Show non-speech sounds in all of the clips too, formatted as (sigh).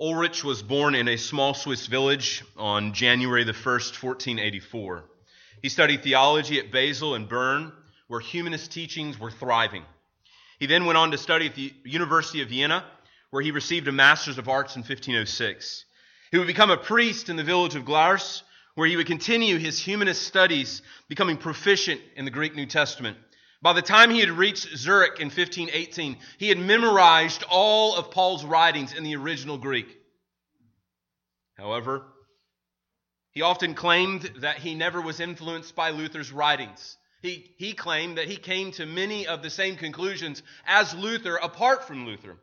Ulrich was born in a small Swiss village on January the 1st, 1484. He studied theology at Basel and Bern, where humanist teachings were thriving. He then went on to study at the University of Vienna, where he received a Master's of Arts in 1506. He would become a priest in the village of Glarus, where he would continue his humanist studies, becoming proficient in the Greek New Testament. By the time he had reached Zurich in 1518, he had memorized all of Paul's writings in the original Greek. However, he often claimed that he never was influenced by Luther's writings. He, he claimed that he came to many of the same conclusions as Luther apart from Luther,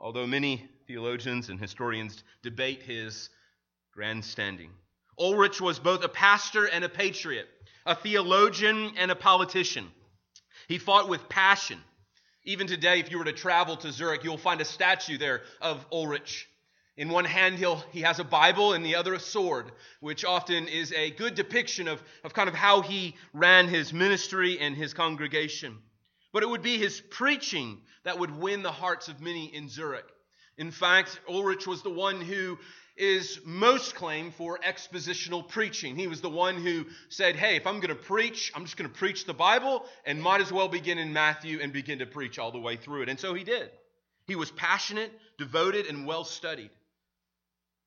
although many theologians and historians debate his grandstanding. Ulrich was both a pastor and a patriot, a theologian and a politician. He fought with passion. Even today, if you were to travel to Zurich, you'll find a statue there of Ulrich. In one hand, he'll, he has a Bible, and the other a sword, which often is a good depiction of, of kind of how he ran his ministry and his congregation. But it would be his preaching that would win the hearts of many in Zurich. In fact, Ulrich was the one who is most claimed for expositional preaching. He was the one who said, Hey, if I'm going to preach, I'm just going to preach the Bible and might as well begin in Matthew and begin to preach all the way through it. And so he did. He was passionate, devoted, and well studied.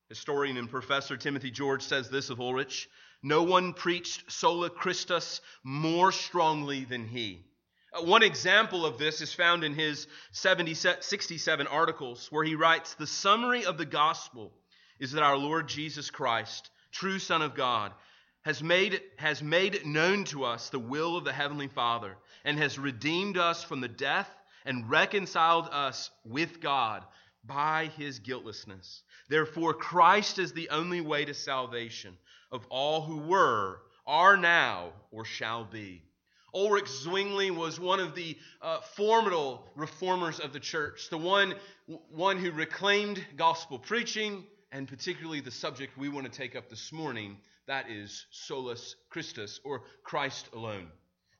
Historian and professor Timothy George says this of Ulrich No one preached sola Christus more strongly than he. Uh, one example of this is found in his 70, 67 articles, where he writes The summary of the gospel is that our Lord Jesus Christ, true Son of God, has made, has made known to us the will of the Heavenly Father and has redeemed us from the death and reconciled us with God by his guiltlessness. Therefore, Christ is the only way to salvation of all who were, are now, or shall be. Ulrich Zwingli was one of the uh, formidable reformers of the church, the one, one who reclaimed gospel preaching, and particularly the subject we want to take up this morning that is solus Christus, or Christ alone.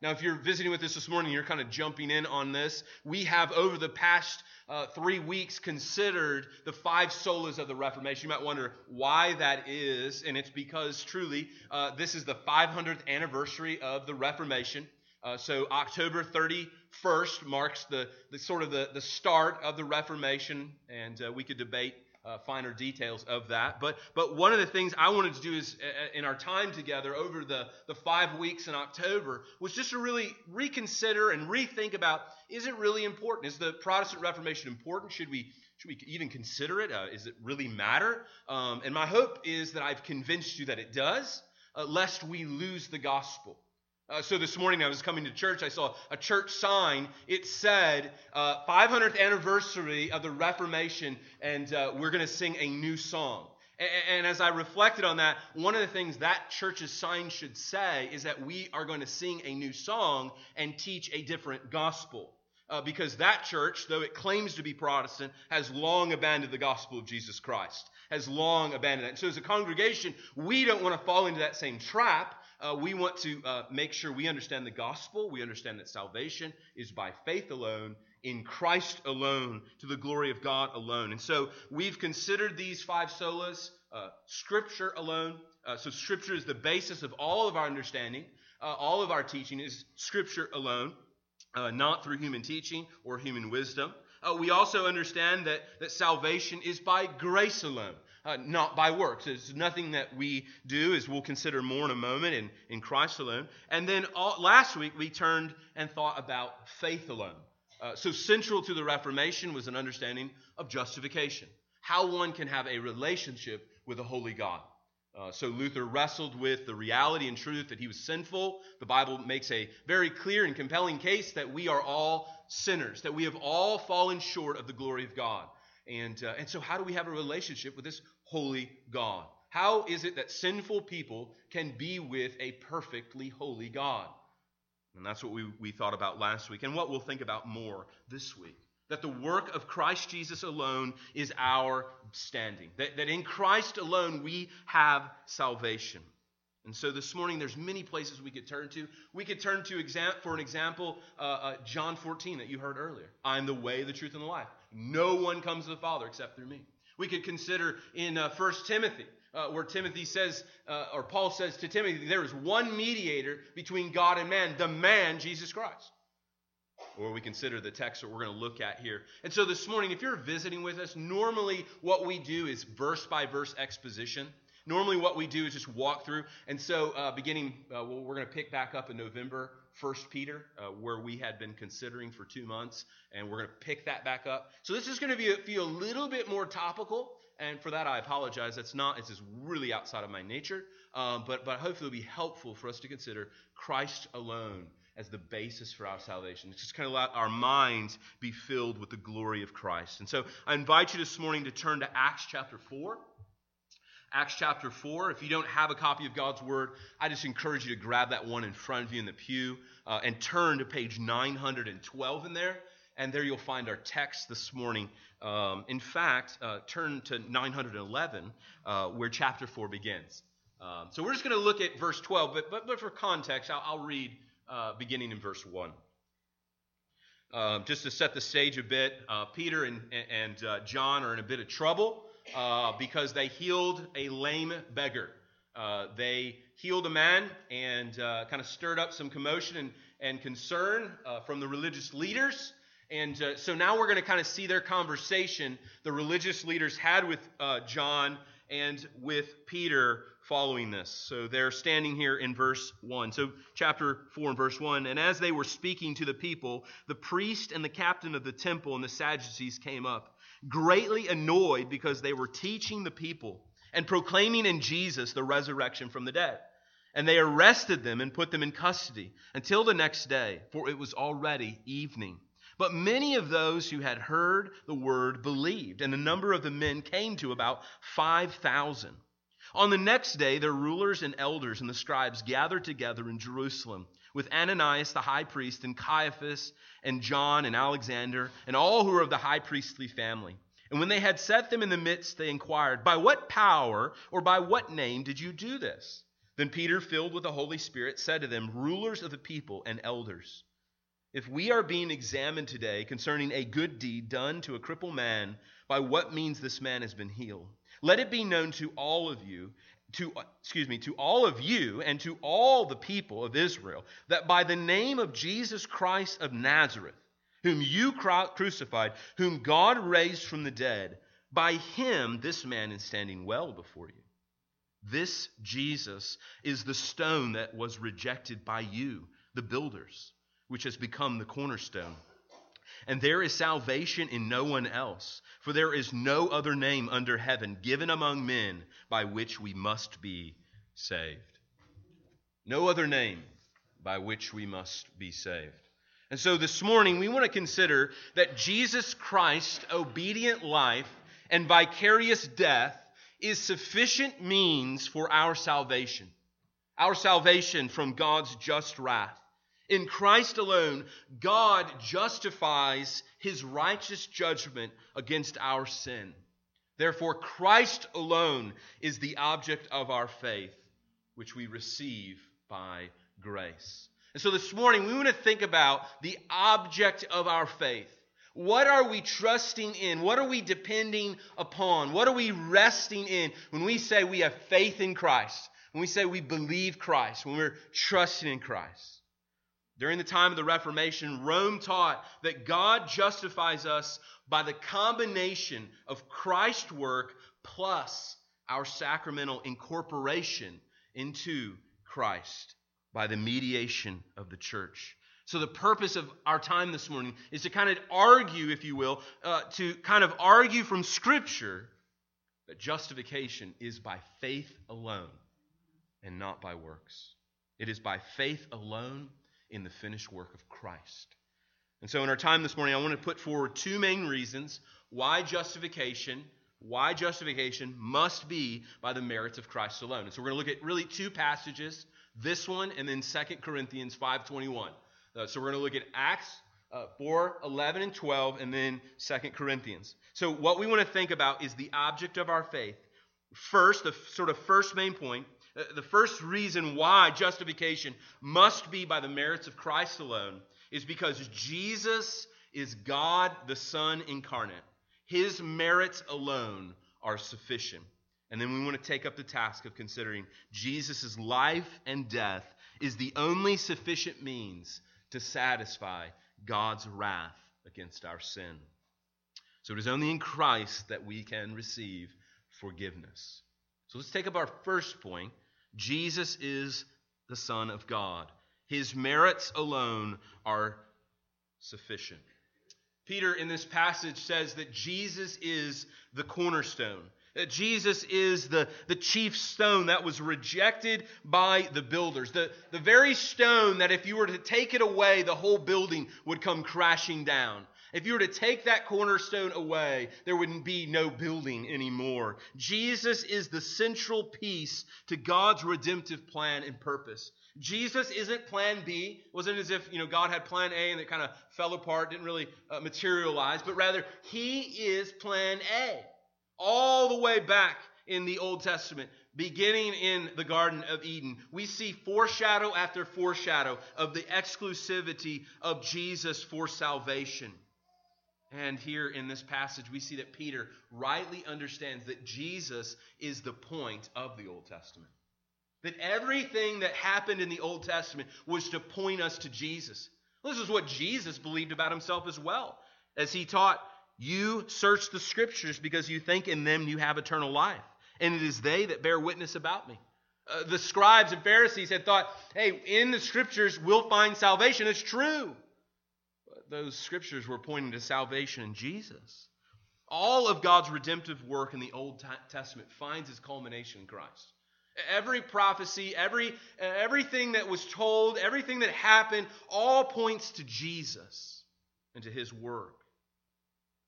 Now, if you're visiting with us this morning, you're kind of jumping in on this. We have, over the past uh, three weeks, considered the five solas of the Reformation. You might wonder why that is, and it's because truly uh, this is the 500th anniversary of the Reformation. Uh, so October 31st marks the, the sort of the, the start of the Reformation, and uh, we could debate uh, finer details of that. But, but one of the things I wanted to do is uh, in our time together over the, the five weeks in October was just to really reconsider and rethink about is it really important? Is the Protestant Reformation important? Should we, should we even consider it? Uh, is it really matter? Um, and my hope is that I've convinced you that it does, uh, lest we lose the gospel. Uh, so this morning I was coming to church. I saw a church sign. It said uh, 500th anniversary of the Reformation, and uh, we're going to sing a new song. And, and, as I reflected on that, one of the things that church's sign should say is that we are going to sing a new song and teach a different gospel. Uh, because that church, though it claims to be Protestant, has long abandoned the gospel of Jesus Christ, has long abandoned. And so, as a congregation, we don't want to fall into that same trap uh, we want to uh, make sure we understand the gospel. We understand that salvation is by faith alone, in Christ alone, to the glory of God alone. And so we've considered these five solas, uh, Scripture alone. Uh, so Scripture is the basis of all of our understanding. Uh, all of our teaching is Scripture alone, uh, not through human teaching or human wisdom. we also understand that, that salvation is by grace alone uh, not by works. It's nothing that we do, as we'll consider more in a moment, in, in Christ alone. And then all, last week we turned and thought about faith alone. Uh, so, central to the Reformation was an understanding of justification, how one can have a relationship with a holy God. Uh, so Luther wrestled with the reality and truth that he was sinful. The Bible makes a very clear and compelling case that we are all sinners, that we have all fallen short of the glory of God. And, uh, and so, how do we have a relationship with this holy God? How is it that sinful people can be with a perfectly holy God? And that's what we, we thought about last week, and what we'll think about more this week. That the work of Christ Jesus alone is our standing. That, that in Christ alone we have salvation. And so this morning, there's many places we could turn to. We could turn to, exam- for an example, uh, uh, John 14 that you heard earlier. I'm the way, the truth, and the life. No one comes to the Father except through me. We could consider in uh, 1 Timothy, uh, where Timothy says, uh, or Paul says to Timothy, there is one mediator between God and man, the man, Jesus Christ. Or we consider the text that we're going to look at here. And so this morning, if you're visiting with us, normally what we do is verse by verse exposition. Normally, what we do is just walk through. And so, uh, beginning, uh, we're going to pick back up in November, First Peter, uh, where we had been considering for two months, and we're going to pick that back up. So this is going to be feel a little bit more topical, and for that I apologize. That's not. It's just really outside of my nature. Um, but but hopefully it'll be helpful for us to consider Christ alone as the basis for our salvation. It's just kind of let our minds be filled with the glory of Christ. And so I invite you this morning to turn to Acts chapter four. Acts chapter 4. If you don't have a copy of God's Word, I just encourage you to grab that one in front of you in the pew uh, and turn to page 912 in there. And there you'll find our text this morning. Um, in fact, uh, turn to 911, uh, where chapter 4 begins. Um, so we're just going to look at verse 12, but, but, but for context, I'll, I'll read uh, beginning in verse 1. Um, just to set the stage a bit, uh, Peter and, and uh, John are in a bit of trouble uh, because they healed a lame beggar. Uh, they healed a man and uh, kind of stirred up some commotion and, and concern uh, from the religious leaders. And uh, so now we're going to kind of see their conversation the religious leaders had with John and with Peter following this. So they're standing here in verse 1. So, chapter 4 and verse 1. And as they were speaking to the people, the priest and the captain of the temple and the Sadducees came up greatly annoyed because they were teaching the people and proclaiming in Jesus the resurrection from the dead. And they arrested them and put them in custody until the next day, for it was already evening. But many of those who had heard the word believed, and the number of the men came to about 5,000. On the next day, the rulers and elders and the scribes gathered together in Jerusalem with Ananias the high priest, and Caiaphas, and John, and Alexander, and all who were of the high priestly family. And when they had set them in the midst, they inquired, By what power or by what name did you do this? Then Peter, filled with the Holy Spirit, said to them, Rulers of the people and elders, if we are being examined today concerning a good deed done to a crippled man, by what means this man has been healed, let it be known to all of you to excuse me to all of you and to all the people of Israel that by the name of Jesus Christ of Nazareth whom you crucified whom God raised from the dead by him this man is standing well before you. This Jesus is the stone that was rejected by you the builders which has become the cornerstone and there is salvation in no one else, for there is no other name under heaven given among men by which we must be saved. No other name by which we must be saved. And so this morning we want to consider that Jesus Christ's obedient life and vicarious death is sufficient means for our salvation. Our salvation from God's just wrath. In Christ alone, God justifies his righteous judgment against our sin. Therefore, Christ alone is the object of our faith, which we receive by grace. And so this morning, we want to think about the object of our faith. What are we trusting in? What are we depending upon? What are we resting in when we say we have faith in Christ? When we say we believe Christ, when we're trusting in Christ? During the time of the Reformation, Rome taught that God justifies us by the combination of Christ's work plus our sacramental incorporation into Christ by the mediation of the church. So, the purpose of our time this morning is to kind of argue, if you will, uh, to kind of argue from Scripture that justification is by faith alone and not by works. It is by faith alone in the finished work of Christ. And so, in our time this morning, I want to put forward two main reasons why justification, why justification must be by the merits of Christ alone. And so, we're going to look at really two passages, this one and then 2 Corinthians 5:21. Uh, so, we're going to look at Acts uh, 4, 11, and 12, and then 2 Corinthians. So, what we want to think about is the object of our faith. First, the sort of first main point Uh, the first reason why justification must be by the merits of Christ alone is because Jesus is God the Son incarnate. His merits alone are sufficient. And then we want to take up the task of considering Jesus' life and death is the only sufficient means to satisfy God's wrath against our sin. So it is only in Christ that we can receive forgiveness. So let's take up our first point. Jesus is the Son of God. His merits alone are sufficient. Peter, in this passage, says that Jesus is the cornerstone. That Jesus is the, the chief stone that was rejected by the builders. The, the very stone that if you were to take it away, the whole building would come crashing down. If you were to take that cornerstone away, there wouldn't be no building anymore. Jesus is the central piece to God's redemptive plan and purpose. Jesus isn't plan B. It wasn't as if, you know, God had plan A and it kind of fell apart, didn't really uh, materialize, but rather he is plan A. All the way back in the Old Testament, beginning in the Garden of Eden, we see foreshadow after foreshadow of the exclusivity of Jesus for salvation. And here in this passage, we see that Peter rightly understands that Jesus is the point of the Old Testament. That everything that happened in the Old Testament was to point us to Jesus. This is what Jesus believed about himself as well, as he taught, You search the scriptures because you think in them you have eternal life, and it is they that bear witness about me. Uh, the scribes and Pharisees had thought, Hey, in the scriptures we'll find salvation. It's true those scriptures were pointing to salvation in Jesus. All of God's redemptive work in the Old Testament finds its culmination in Christ. Every prophecy, every, everything that was told, everything that happened, all points to Jesus and to his work.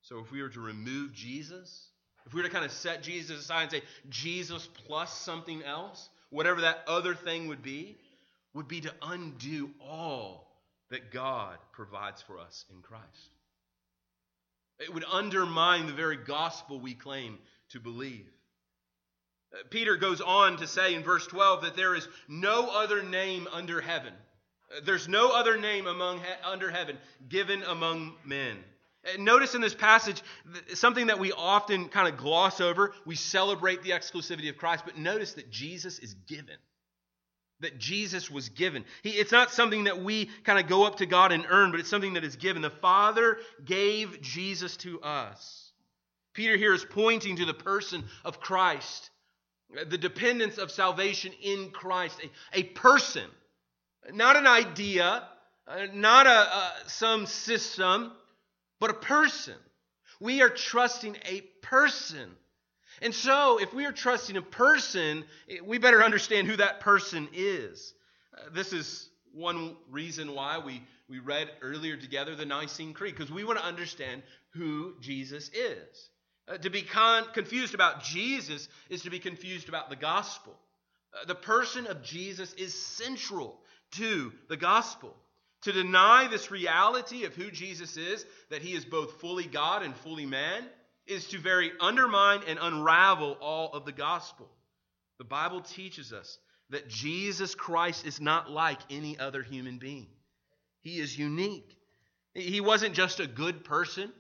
So if we were to remove Jesus, if we were to kind of set Jesus aside and say Jesus plus something else, whatever that other thing would be, would be to undo all that God provides for us in Christ. It would undermine the very gospel we claim to believe. Uh, Peter goes on to say in verse 12 that there is no other name under heaven. Uh, there's no other name among under heaven given among men. Uh, notice in this passage something that we often kind of gloss over. We celebrate the exclusivity of Christ, but notice that Jesus is given that Jesus was given. He, it's not something that we kind of go up to God and earn, but it's something that is given. The Father gave Jesus to us. Peter here is pointing to the person of Christ, the dependence of salvation in Christ, a, a person, not an idea, uh, not a, a, some system, but a person. We are trusting a person and so, if we are trusting a person, we better understand who that person is. Uh, this is one reason why we, we read earlier together the Nicene Creed, because we want to understand who Jesus is. Uh, to be con- confused about Jesus is to be confused about the gospel. Uh, the person of Jesus is central to the gospel. To deny this reality of who Jesus is, that he is both fully God and fully man, is to very undermine and unravel all of the gospel. The Bible teaches us that Jesus Christ is not like any other human being. He is unique. He wasn't just a good person.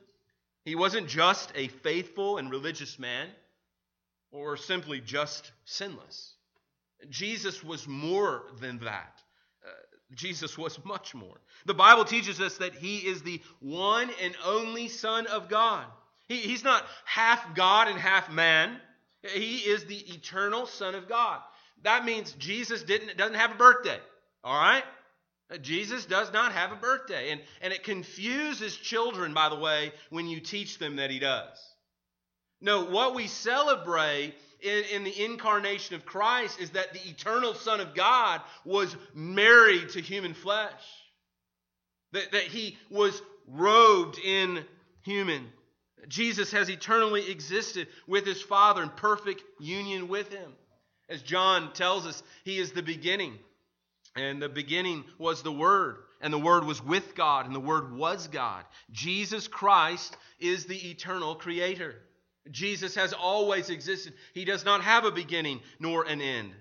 He wasn't just a faithful and religious man or simply just sinless. Jesus was more than that. Uh, Jesus was much more. The Bible teaches us that he is the one and only Son of God. He, he's not half God and half man. He is the eternal Son of God. That means Jesus didn't, doesn't have a birthday. All right? Jesus does not have a birthday. And, and it confuses children, by the way, when you teach them that he does. No, what we celebrate in, in, the incarnation of Christ is that the eternal Son of God was married to human flesh, that, that he was robed in human Jesus has eternally existed with his Father in perfect union with him. As John tells us, he is the beginning. And the beginning was the Word, and the Word was with God, and the Word was God. Jesus Christ is the eternal Creator. Jesus has always existed. He does not have a beginning nor an end.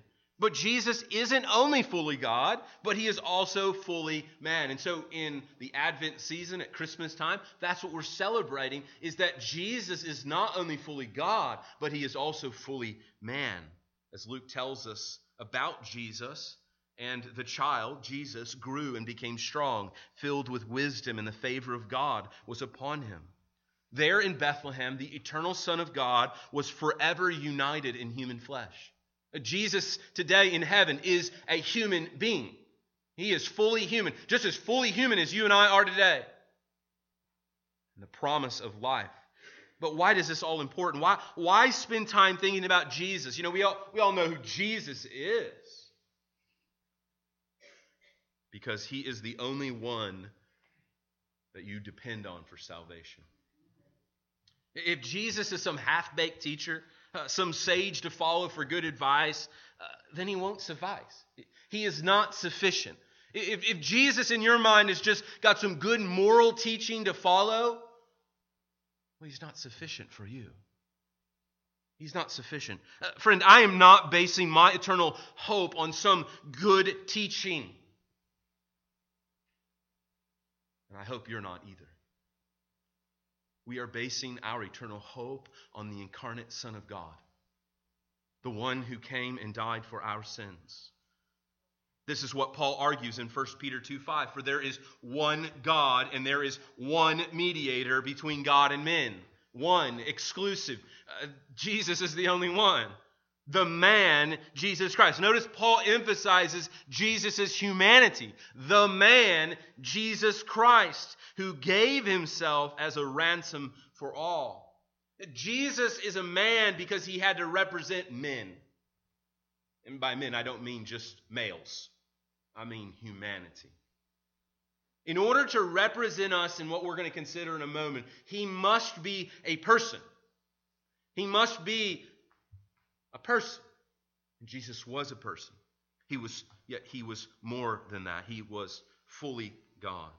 But Jesus isn't only fully God, but he is also fully man. And so in the Advent season at Christmas time, that's what we're celebrating is that Jesus is not only fully God, but he is also fully man. As Luke tells us about Jesus, and the child, Jesus, grew and became strong, filled with wisdom, and the favor of God was upon him. There in Bethlehem, the eternal Son of God was forever united in human flesh. Jesus today in heaven is a human being. He is fully human, just as fully human as you and I are today. And the promise of life. But why does this all important? Why, why spend time thinking about Jesus? You know, we all, we all know who Jesus is. Because he is the only one that you depend on for salvation. If Jesus is some half baked teacher, uh, some sage to follow for good advice, uh, then he won't suffice. He is not sufficient. If, if Jesus in your mind has just got some good moral teaching to follow, well, he's not sufficient for you. He's not sufficient. Uh, friend, I am not basing my eternal hope on some good teaching. And I hope you're not either. We are basing our eternal hope on the incarnate Son of God, the one who came and died for our sins. This is what Paul argues in 1 Peter 2 5. For there is one God and there is one mediator between God and men. One, exclusive. Uh, Jesus is the only one the man, Jesus Christ. Notice Paul emphasizes Jesus' humanity. The man, Jesus Christ, who gave himself as a ransom for all. Jesus is a man because he had to represent men. And by men, I don't mean just males, I mean humanity. In order to represent us in what we're going to consider in a moment, he must be a person. He must be a person. And Jesus was a person. He was, yet he was more than that. He was fully God.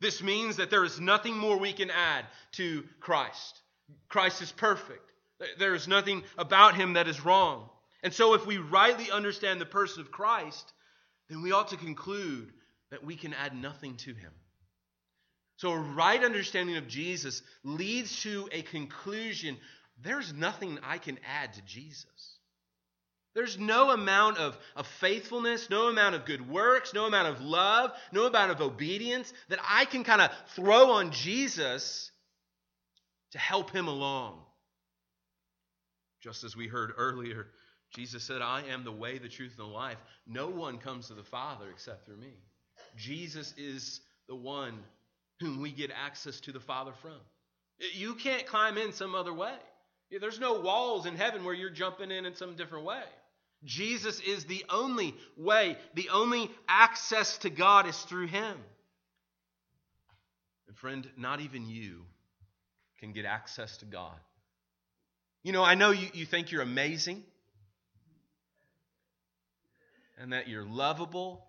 This means that there is nothing more we can add to Christ. Christ is perfect. There is nothing about him that is wrong. And so, if we rightly understand the person of Christ, then we ought to conclude that we can add nothing to him. So, a right understanding of Jesus leads to a conclusion there's nothing I can add to Jesus. There's no amount of, of faithfulness, no amount of good works, no amount of love, no amount of obedience that I can kind of throw on Jesus to help him along. Just as we heard earlier, Jesus said, I am the way, the truth, and the life. No one comes to the Father except through me. Jesus is the one whom we get access to the Father from. You can't climb in some other way. There's no walls in heaven where you're jumping in in some different way. Jesus is the only way, the only access to God is through Him. And friend, not even you can get access to God. You know, I know you, you think you're amazing and that you're lovable,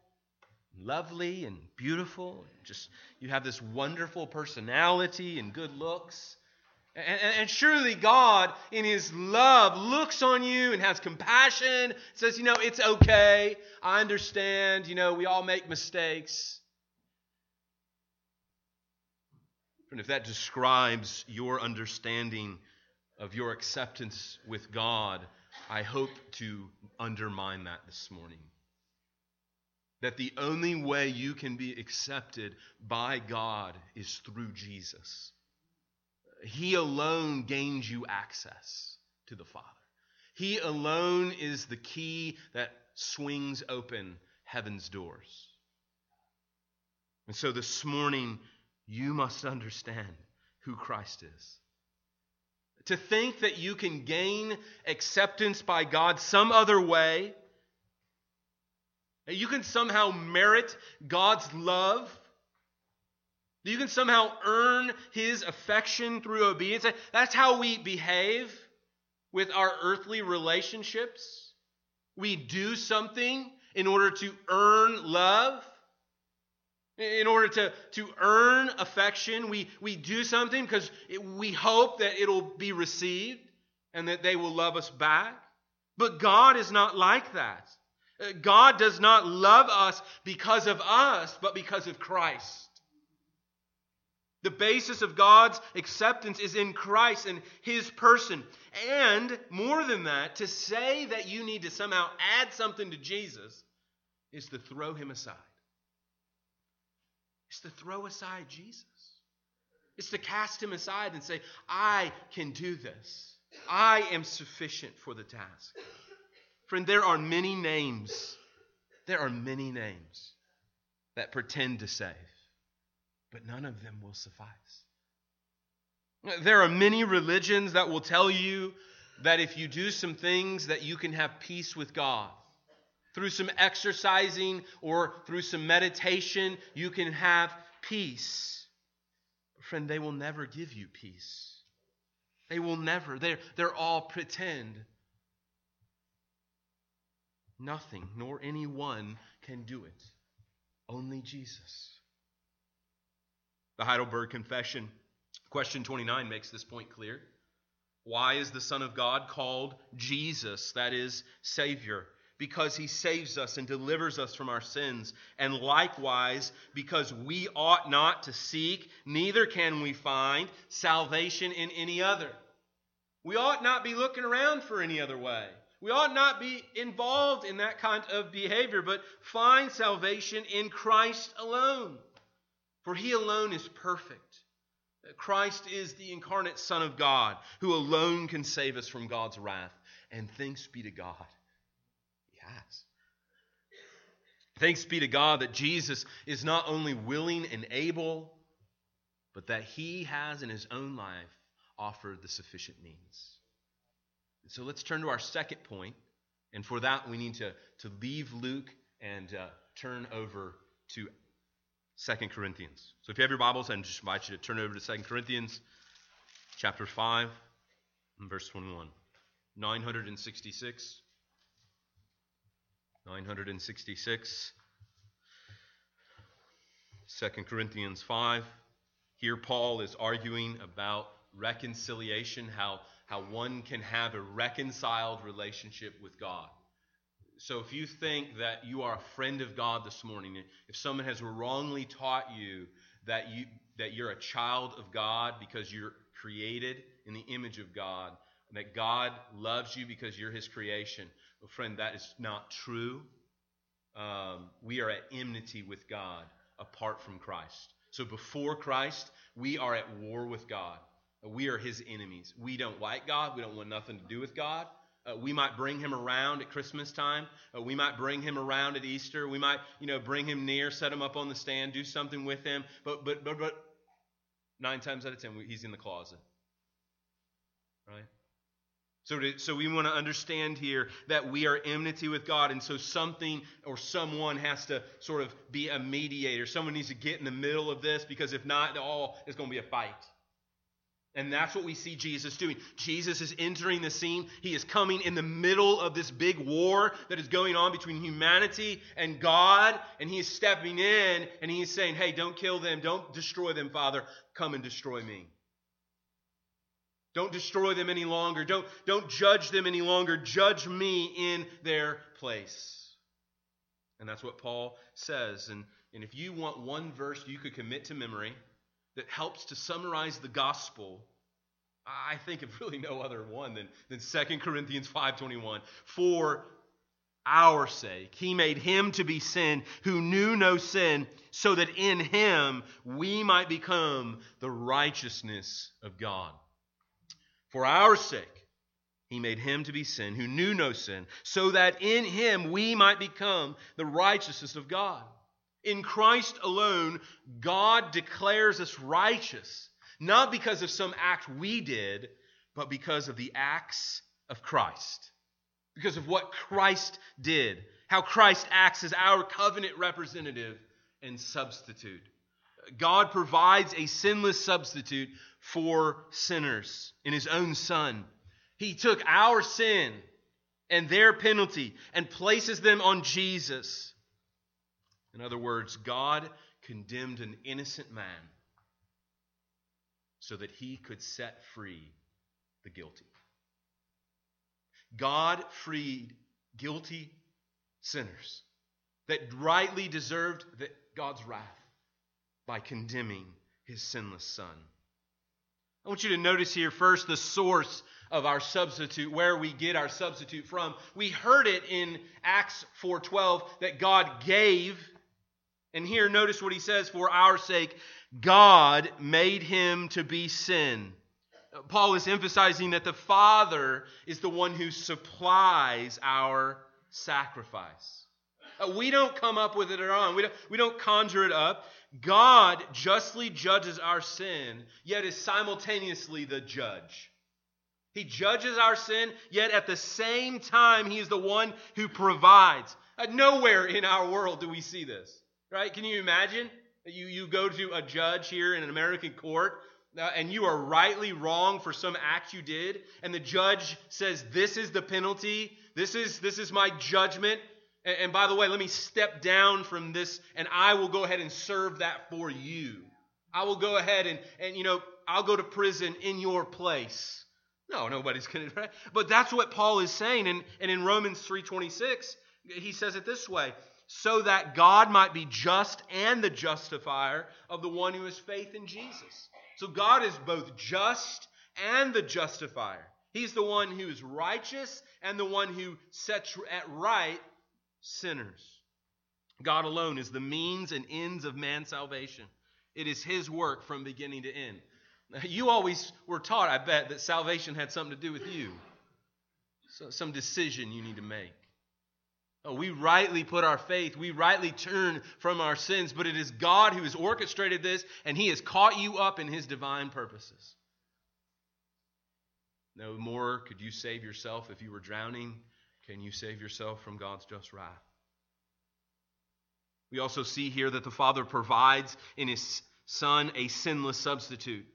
lovely, and beautiful. And Just you have this wonderful personality and good looks. And, and, surely God, in His love, looks on you and has compassion, says, you know, it's okay. I understand. You know, we all make mistakes. And if that describes your understanding of your acceptance with God, I hope to undermine that this morning. That the only way you can be accepted by God is through Jesus. He alone gains you access to the Father. He alone is the key that swings open heaven's doors. And so this morning, you must understand who Christ is. To think that you can gain acceptance by God some other way, that you can somehow merit God's love you can somehow earn his affection through obedience. That's how we behave with our earthly relationships. We do something in order to earn love. In order to, to earn affection, we, we do something because it, we hope that it'll be received and that they will love us back. But God is not like that. Uh, God does not love us because of us, but because of Christ. The basis of God's acceptance is in Christ and His person. And more than that, to say that you need to somehow add something to Jesus is to throw Him aside. It's to throw aside Jesus. It's to cast Him aside and say, I can do this. I am sufficient for the task. Friend, there are many names. There are many names that pretend to save but none of them will suffice. There are many religions that will tell you that if you do some things that you can have peace with God. Through some exercising or through some meditation, you can have peace. But Friend, they will never give you peace. They will never. They're, they're all pretend. Nothing nor anyone can do it. Only Jesus. The Heidelberg Confession, question 29, makes this point clear. Why is the Son of God called Jesus, that is, Savior? Because he saves us and delivers us from our sins, and likewise because we ought not to seek, neither can we find, salvation in any other. We ought not be looking around for any other way. We ought not be involved in that kind of behavior, but find salvation in Christ alone. For he alone is perfect. Christ is the incarnate Son of God, who alone can save us from God's wrath. And thanks be to God, has. Thanks be to God that Jesus is not only willing and able, but that he has in his own life offered the sufficient means. So let's turn to our second point, and for that we need to, to leave Luke and uh, turn over to Second Corinthians. So if you have your Bibles, I just invite you to turn over to Second Corinthians chapter 5 and verse 21. 966. 966. 2 Corinthians 5. Here Paul is arguing about reconciliation, how, how one can have a reconciled relationship with God. So if you think that you are a friend of God this morning, if someone has wrongly taught you that you that you're a child of God because you're created in the image of God, and that God loves you because you're His creation, well, friend, that is not true. Um, we are at enmity with God apart from Christ. So before Christ, we are at war with God. We are His enemies. We don't like God. We don't want nothing to do with God. Uh, we might bring him around at Christmas time. Uh, we might bring him around at Easter. We might, you know, bring him near, set him up on the stand, do something with him. But, but, but, but nine times out of ten, he's in the closet. Right? So, to, so we want to understand here that we are enmity with God, and so something or someone has to sort of be a mediator. Someone needs to get in the middle of this because if not, all is going to be a fight. And that's what we see Jesus doing. Jesus is entering the scene. He is coming in the middle of this big war that is going on between humanity and God. And he is stepping in and he is saying, Hey, don't kill them. Don't destroy them, Father. Come and destroy me. Don't destroy them any longer. Don't, don't judge them any longer. Judge me in their place. And that's what Paul says. And, and if you want one verse you could commit to memory, that helps to summarize the gospel i think of really no other one than, than 2 corinthians 5.21 for our sake he made him to be sin who knew no sin so that in him we might become the righteousness of god. For our sake he made him to be sin who knew no sin so that in him we might become the righteousness of god in Christ alone, God declares us righteous, not because of some act we did, but because of the acts of Christ. Because of what Christ did, how Christ acts as our covenant representative and substitute. God provides a sinless substitute for sinners in his own Son. He took our sin and their penalty and places them on Jesus in other words, God condemned an innocent man so that he could set free the guilty. God freed guilty sinners that rightly deserved God's wrath by condemning his sinless son. I want you to notice here first the source of our substitute, where we get our substitute from. We heard it in Acts 4:12 that God gave and here notice what he says for our sake God made him to be sin. Paul is emphasizing that the Father is the one who supplies our sacrifice. Uh, we don't come up with it at all. We don't, we don't conjure it up. God justly judges our sin, yet is simultaneously the judge. He judges our sin, yet at the same time, He is the one who provides. Uh, nowhere in our world do we see this, right? Can you imagine? You, you go to a judge here in an American court uh, and you are rightly wrong for some act you did, and the judge says, This is the penalty, this is, this is my judgment. And, and by the way, let me step down from this, and I will go ahead and serve that for you. I will go ahead and, and you know, I'll go to prison in your place. No, nobody's going to. But that's what Paul is saying. And, and in Romans 3.26, he says it this way so that God might be just and the justifier of the one who has faith in Jesus. So God is both just and the justifier. He's the one who is righteous and the one who sets at right sinners. God alone is the means and ends of man's salvation. It is his work from beginning to end. (laughs) You always were taught, I bet, that salvation had something to do with you. So, some decision you need to make. Oh, we rightly put our faith, we rightly turn from our sins, but it is God who has orchestrated this, and He has caught you up in His divine purposes. No more could you save yourself if you were drowning. Can you save yourself from God's just wrath? We also see here that the Father provides in His Son a sinless substitute.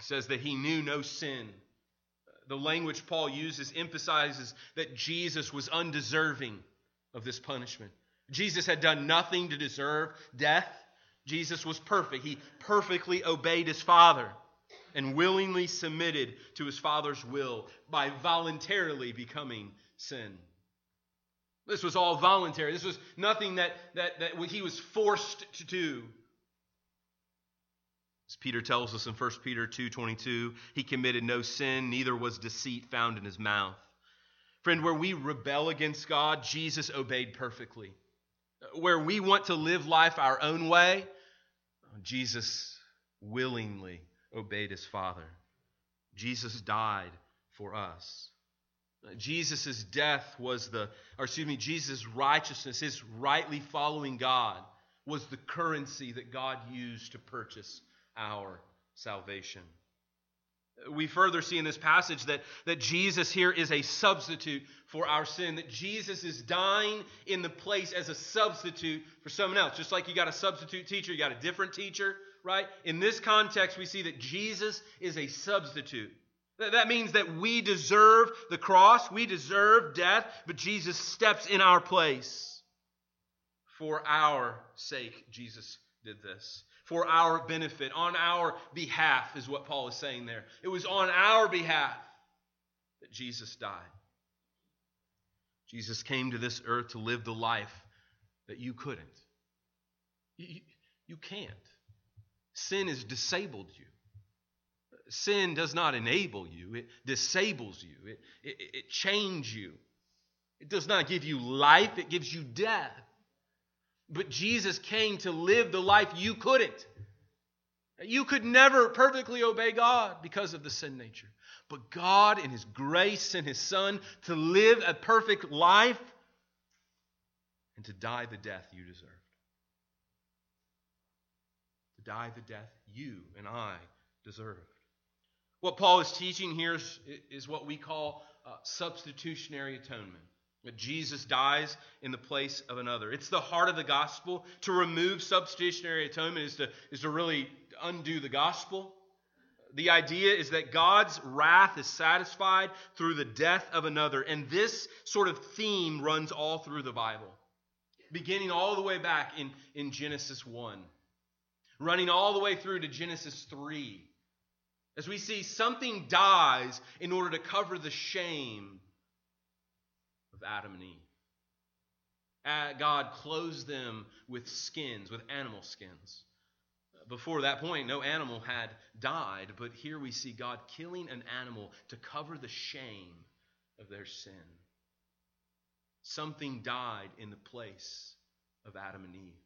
Says that He knew no sin the language Paul uses emphasizes that Jesus was undeserving of this punishment. Jesus had done nothing to deserve death. Jesus was perfect. He perfectly obeyed his Father and willingly submitted to his Father's will by voluntarily becoming sin. This was all voluntary. This was nothing that, that, that he was forced to do. As Peter tells us in 1 Peter 2:22, he committed no sin, neither was deceit found in his mouth. Friend, where we rebel against God, Jesus obeyed perfectly. Where we want to live life our own way, Jesus willingly obeyed his Father. Jesus died for us. Jesus' death was the, or excuse me, Jesus' righteousness, his rightly following God, was the currency that God used to purchase our salvation. We further see in this passage that, that Jesus here is a substitute for our sin, that Jesus is dying in the place as a substitute for someone else. Just like you got a substitute teacher, you got a different teacher, right? In this context, we see that Jesus is a substitute. That means that we deserve the cross, we deserve death, but Jesus steps in our place. For our sake, Jesus did this for our benefit, on our behalf, is what Paul is saying there. It was on our behalf that Jesus died. Jesus came to this earth to live the life that you couldn't. You, you can't. Sin has disabled you. Sin does not enable you, it disables you, it, it, it changes you. It does not give you life, it gives you death. But Jesus came to live the life you couldn't. You could never perfectly obey God because of the sin nature. But God, in His grace, sent His Son to live a perfect life and to die the death you deserved. To die the death you and I deserved. What Paul is teaching here is, is what we call uh, substitutionary atonement. Jesus dies in the place of another. It's the heart of the gospel. To remove substitutionary atonement is to, is to really undo the gospel. The idea is that God's wrath is satisfied through the death of another. And this sort of theme runs all through the Bible, beginning all the way back in, in Genesis 1, running all the way through to Genesis 3. As we see, something dies in order to cover the shame Adam and Eve. Uh, God clothes them with skins, with animal skins. Before that point, no animal had died, but here we see God killing an animal to cover the shame of their sin. Something died in the place of Adam and Eve.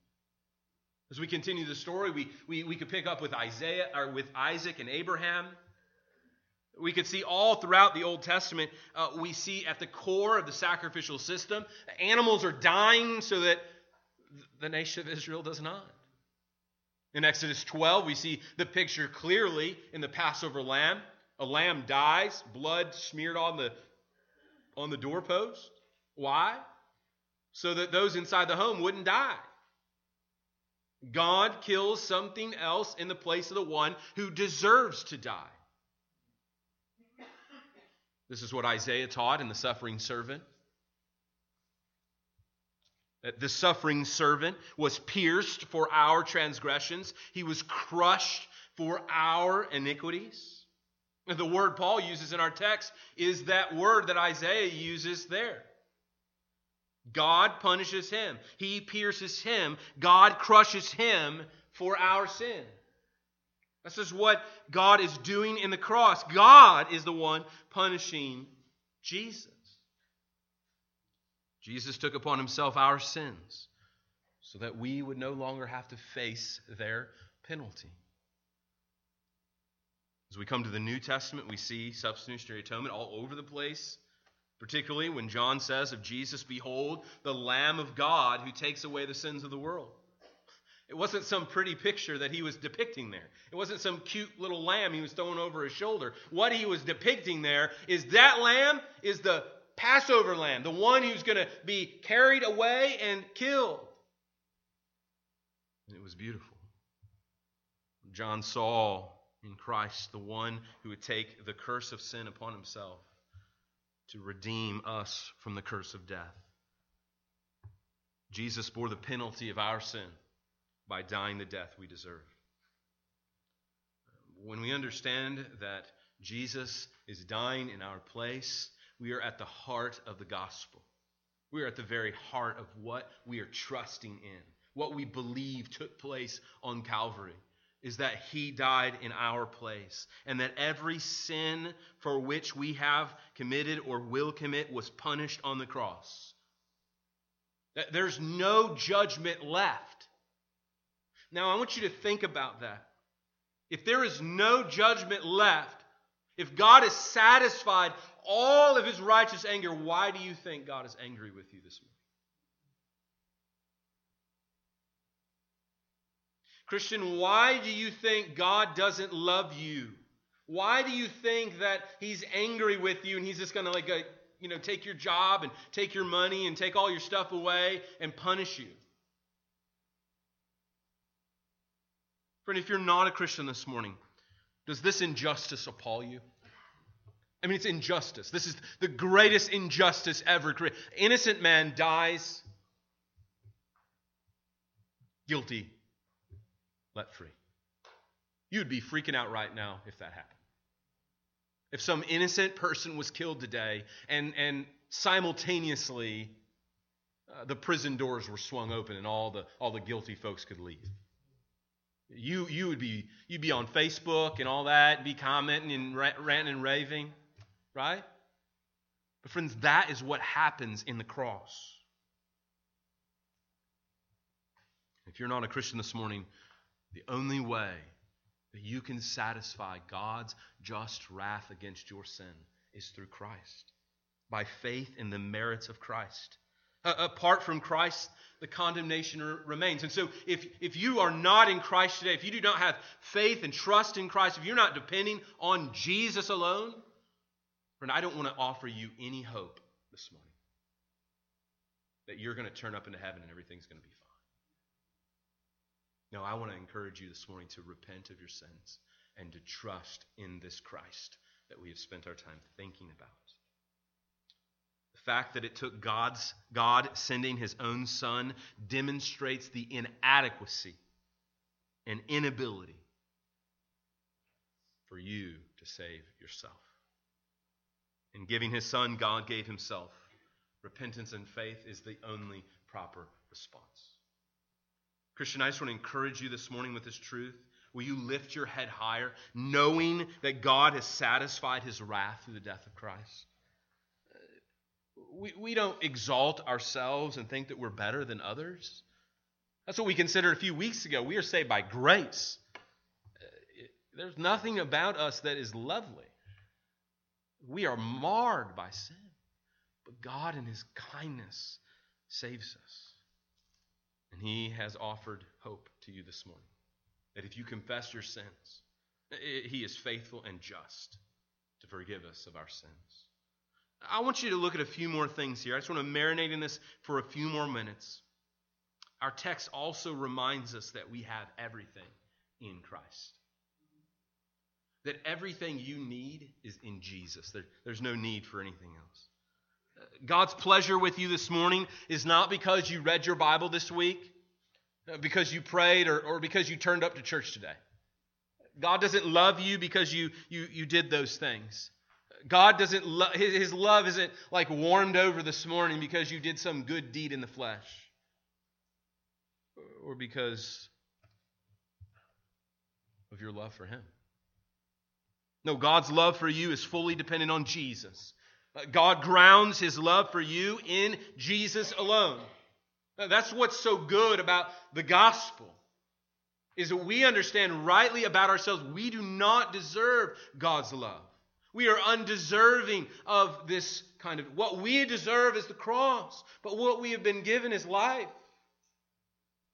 As we continue the story, we, we, we could pick up with Isaiah or with Isaac and Abraham. We could see all throughout the Old Testament, uh, we see at the core of the sacrificial system, animals are dying so that the nation of Israel does not. In Exodus 12, we see the picture clearly in the Passover lamb. A lamb dies, blood smeared on the, on the doorpost. Why? So that those inside the home wouldn't die. God kills something else in the place of the one who deserves to die. This is what Isaiah taught in the suffering servant. That the suffering servant was pierced for our transgressions, he was crushed for our iniquities. The word Paul uses in our text is that word that Isaiah uses there. God punishes him. He pierces him. God crushes him for our sin. This is what God is doing in the cross. God is the one punishing Jesus. Jesus took upon himself our sins so that we would no longer have to face their penalty. As we come to the New Testament, we see substitutionary atonement all over the place. Particularly when John says of Jesus, Behold, the Lamb of God who takes away the sins of the world. It wasn't some pretty picture that he was depicting there. It wasn't some cute little lamb he was throwing over his shoulder. What he was depicting there is that lamb is the Passover lamb, the one who's going to be carried away and killed. And it was beautiful. John saw in Christ the one who would take the curse of sin upon himself to redeem us from the curse of death. Jesus bore the penalty of our sin by dying the death we deserve. When we understand that Jesus is dying in our place, we are at the heart of the gospel. We are at the very heart of what we are trusting in, what we believe took place on Calvary is that he died in our place, and that every sin for which we have committed or will commit was punished on the cross. There's no judgment left. Now, I want you to think about that. If there is no judgment left, if God has satisfied all of his righteous anger, why do you think God is angry with you this morning? Christian, why do you think God doesn't love you? Why do you think that He's angry with you and He's just going to, like, uh, you know, take your job and take your money and take all your stuff away and punish you? Friend, if you're not a Christian this morning, does this injustice appall you? I mean, it's injustice. This is the greatest injustice ever created. Innocent man dies guilty let free. You'd be freaking out right now if that happened. If some innocent person was killed today and, and simultaneously uh, the prison doors were swung open and all the, all the guilty folks could leave. You, you would be, you'd be on Facebook and all that, be commenting and ranting and raving, right? But friends, that is what happens in the cross. If you're not a Christian this morning, the only way that you can satisfy God's just wrath against your sin is through Christ, by faith in the merits of Christ. Uh, apart from Christ, the condemnation r- remains. And so, if, if you are not in Christ today, if you do not have faith and trust in Christ, if you're not depending on Jesus alone, friend, I don't want to offer you any hope this morning that you're going to turn up into heaven and everything's going to be fine. No, I want to encourage you this morning to repent of your sins and to trust in this Christ that we have spent our time thinking about. Fact that it took God's God sending his own son demonstrates the inadequacy and inability for you to save yourself. In giving his son, God gave himself. Repentance and faith is the only proper response. Christian, I just want to encourage you this morning with this truth. Will you lift your head higher, knowing that God has satisfied his wrath through the death of Christ? We, we don't exalt ourselves and think that we're better than others. That's what we considered a few weeks ago. We are saved by grace. Uh, there's nothing about us that is lovely. We are marred by sin. But God, in His kindness, saves us. And He has offered hope to you this morning that if you confess your sins, He is faithful and just to forgive us of our sins. I want you to look at a few more things here. I just want to marinate in this for a few more minutes. Our text also reminds us that we have everything in Christ. That everything you need is in Jesus. There, there's no need for anything else. Uh, God's pleasure with you this morning is not because you read your Bible this week, uh, because you prayed, or, or because you turned up to church today. God doesn't love you because you, you, you did those things. God doesn't love, his love isn't like warmed over this morning because you did some good deed in the flesh or because of your love for him. No, God's love for you is fully dependent on Jesus. God grounds his love for you in Jesus alone. That's what's so good about the gospel. Is that we understand rightly about ourselves we do not deserve God's love. We are undeserving of this kind of what we deserve is the cross, but what we have been given is life.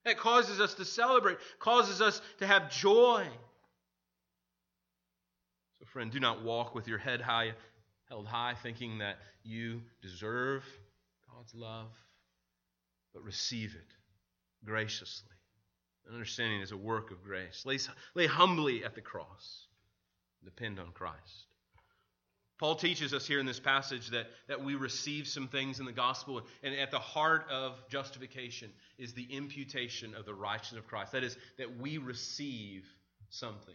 That causes us to celebrate, causes us to have joy. So, friend, do not walk with your head high, held high, thinking that you deserve God's love, but receive it graciously. Understanding is a work of grace. Lay, lay humbly at the cross. Depend on Christ. Paul teaches us here in this passage that, that we receive some things in the gospel, and at the heart of justification is the imputation of the righteousness of Christ. That is, that we receive something.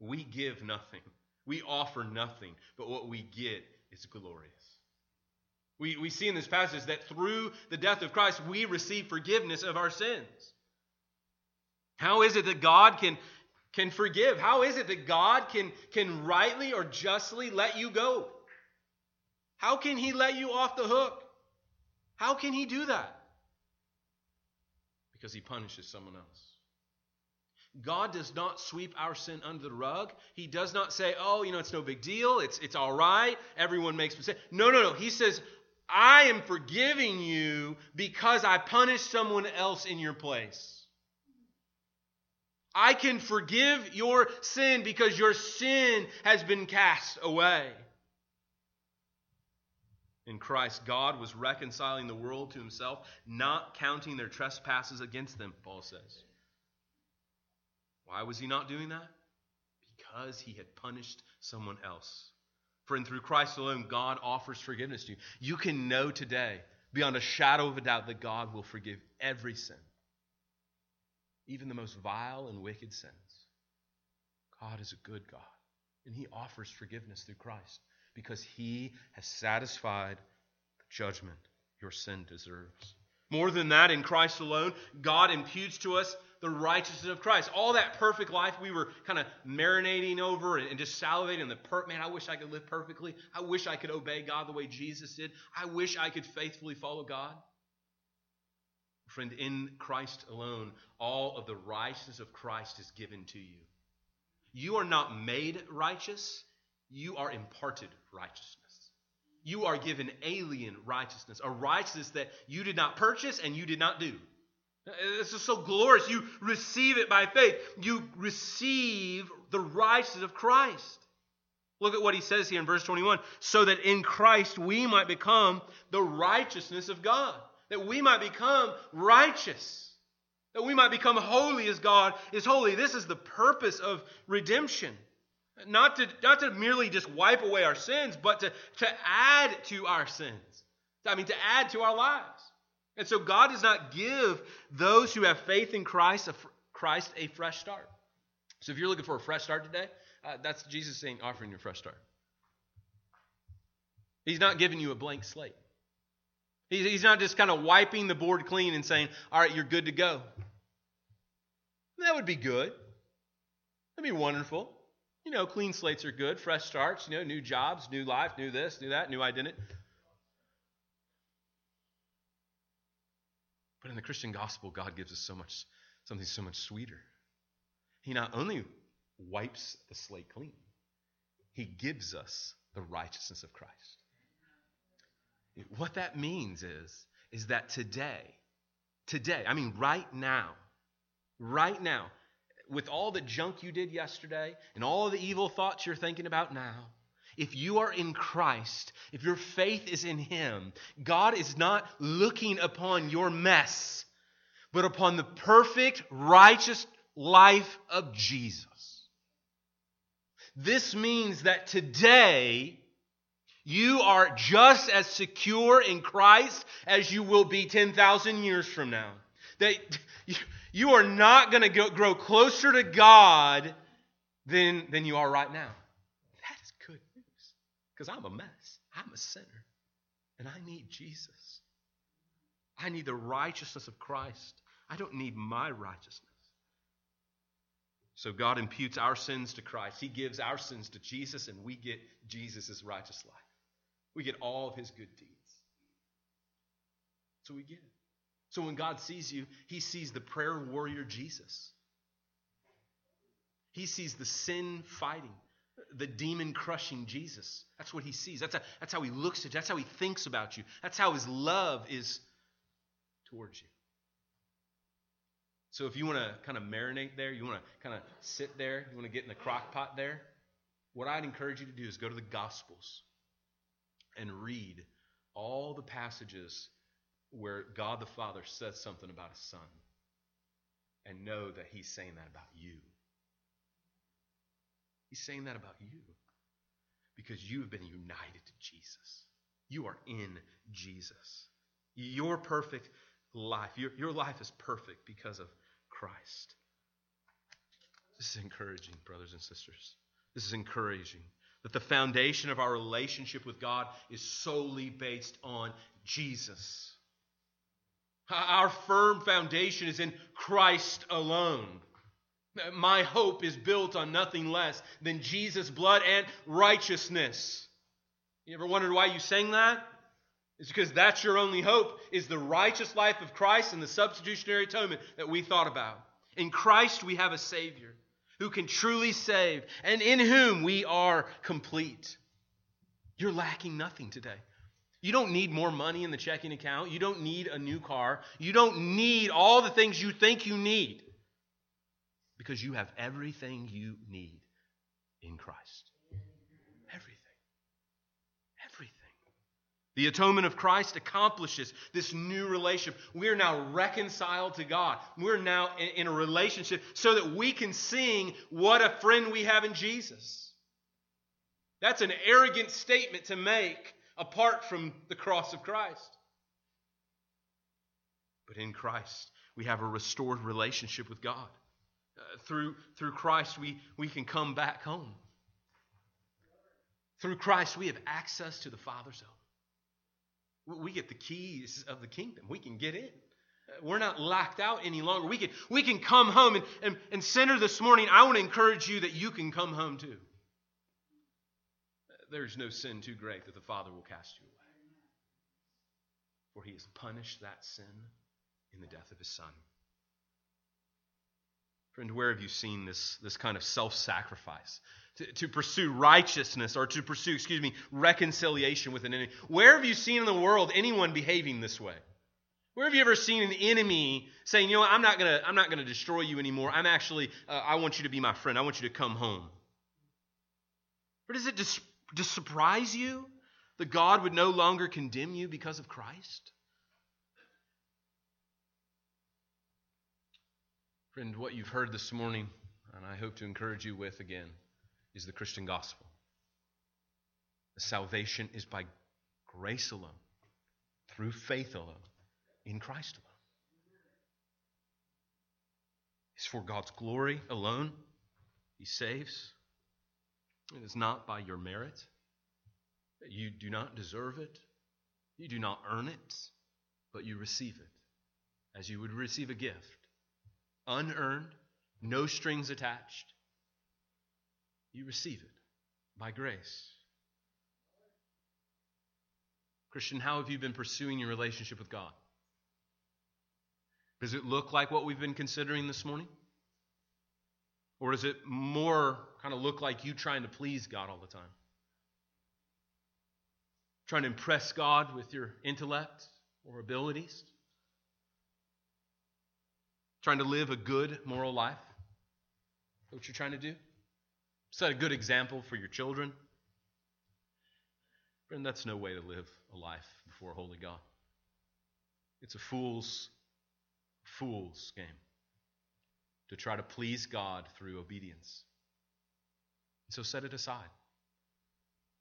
We give nothing, we offer nothing, but what we get is glorious. We, we see in this passage that through the death of Christ, we receive forgiveness of our sins. How is it that God can, can forgive? How is it that God can, can rightly or justly let you go? How can He let you off the hook? How can He do that? Because He punishes someone else. God does not sweep our sin under the rug. He does not say, oh, you know, it's no big deal. It's, it's all right. Everyone makes mistakes. No, no, no. He says, I am forgiving you because I punished someone else in your place. I can forgive your sin because your sin has been cast away. In Christ, God was reconciling the world to himself, not counting their trespasses against them, Paul says. Why was he not doing that? Because he had punished someone else. Friend, through Christ alone, God offers forgiveness to you. You can know today, beyond a shadow of a doubt, that God will forgive every sin even the most vile and wicked sins. God is a good God, and He offers forgiveness through Christ because He has satisfied the judgment your sin deserves. More than that, in Christ alone, God imputes to us the righteousness of Christ. All that perfect life we were kind of marinating over and, just salivating the per man, I wish I could live perfectly. I wish I could obey God the way Jesus did. I wish I could faithfully follow God. Friend, in Christ alone, all of the righteousness of Christ is given to you. You are not made righteous, you are imparted righteousness. You are given alien righteousness, a righteousness that you did not purchase and you did not do. This is so glorious. You receive it by faith. You receive the righteousness of Christ. Look at what he says here in verse 21 so that in Christ we might become the righteousness of God that we might become righteous, that we might become holy as God is holy. This is the purpose of redemption. Not to, not to merely just wipe away our sins, but to, to add to our sins. I mean, to add to our lives. And so God does not give those who have faith in Christ a, Christ a fresh start. So if you're looking for a fresh start today, uh, that's Jesus saying, offering you a fresh start. He's not giving you a blank slate. He's not just kind of wiping the board clean and saying, All right, you're good to go. That would be good. That'd be wonderful. You know, clean slates are good, fresh starts, you know, new jobs, new life, new this, new that, new identity. But in the Christian gospel, God gives us so much something so much sweeter. He not only wipes the slate clean, he gives us the righteousness of Christ. What that means is, is that today, today, I mean right now, right now, with all the junk you did yesterday and all the evil thoughts you're thinking about now, if you are in Christ, if your faith is in Him, God is not looking upon your mess, but upon the perfect, righteous life of Jesus. This means that today, you are just as secure in Christ as you will be 10,000 years from now. That (laughs) you are not going to grow closer to God than, than you are right now. That is good news because I'm a mess. I'm a sinner. And I need Jesus. I need the righteousness of Christ. I don't need my righteousness. So God imputes our sins to Christ. He gives our sins to Jesus, and we get Jesus' righteous life. We get all of his good deeds. So we get it. So when God sees you, he sees the prayer warrior Jesus. He sees the sin fighting, the demon crushing Jesus. That's what he sees. That's, that's how he looks at you. That's how he thinks about you. That's how his love is towards you. So if you want to kind of marinate there, you want to kind of sit there, you want to get in the crock pot there, what I'd encourage you to do is go to the Gospels and read all the passages where God the Father says something about his son and know that he's saying that about you. He's saying that about you because you have been united to Jesus. You are in Jesus. Your perfect life, your, your life is perfect because of Christ. This is encouraging, brothers and sisters. This is encouraging that the foundation of our relationship with God is solely based on Jesus. Our firm foundation is in Christ alone. My hope is built on nothing less than Jesus' blood and righteousness. You ever wondered why you sang that? It's because that's your only hope is the righteous life of Christ and the substitutionary atonement that we thought about. In Christ we have a Savior who can truly save and in whom we are complete. You're lacking nothing today. You don't need more money in the checking account. You don't need a new car. You don't need all the things you think you need because you have everything you need in Christ. Everything. Everything. The atonement of Christ accomplishes this new relationship. We are now reconciled to God. We're now in a relationship so that we can sing what a friend we have in Jesus. That's an arrogant statement to make apart from the cross of Christ. But in Christ, we have a restored relationship with God. Uh, through, through Christ, we, we can come back home. Through Christ, we have access to the Father's home. We get the keys of the kingdom. We can get in. We're not locked out any longer. We can, we can come home. And, and, and, Center, this morning, I want to encourage you that you can come home too. There's no sin too great that the Father will cast you away. For he has punished that sin in the death of his Son. Friend, where have you seen this, this kind of self sacrifice? To, to, pursue righteousness or to pursue, excuse me, reconciliation with an enemy. Where have you seen in the world anyone behaving this way? Where have you ever seen an enemy saying, you know what, I'm not to I'm not to destroy you anymore. I'm actually, uh, I want you to be my friend. I want you to come home. Or does it dis- to surprise you that God would no longer condemn you because of Christ? Friend, what you've heard this morning, and I hope to encourage you with again, is the Christian gospel. The salvation is by grace alone, through faith alone, in Christ alone. It's for God's glory alone. He saves. It is not by your merit. You do not deserve it. You do not earn it. but you receive it as you would receive a gift, unearned, no strings attached. You receive it by grace. Christian, how have you been pursuing your relationship with God? Does it look like what we've been considering this morning? Or does it more kind of look like you trying to please God all the time? Trying to impress God with your intellect or abilities? Trying to live a good moral life? Is what you're trying to do? Set a good example for your children? Friend, that's no way to live a life before a holy God. It's a fool's, fool's game to try to please God through obedience. So set it aside.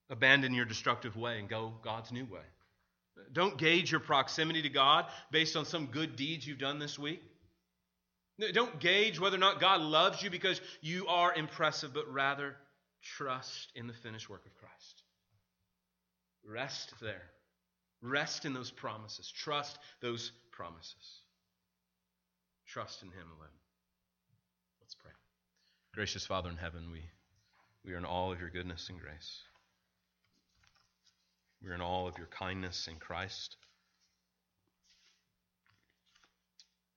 Abandon your destructive way and go God's new way. Don't gauge your proximity to God based on some good deeds you've done this week. Don't gauge whether or not God loves you because you are impressive, but rather trust in the finished work of Christ. Rest there. Rest in those promises. Trust those promises. Trust in Him alone. Let's pray. Gracious Father in heaven, we, we are in all of your goodness and grace. We are in all of your kindness in Christ.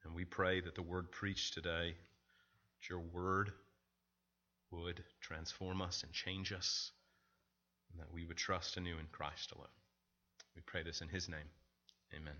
And we pray that the word preached today, that your word would transform us and change us, and that we would trust anew in Christ alone. We pray this in his name. Amen.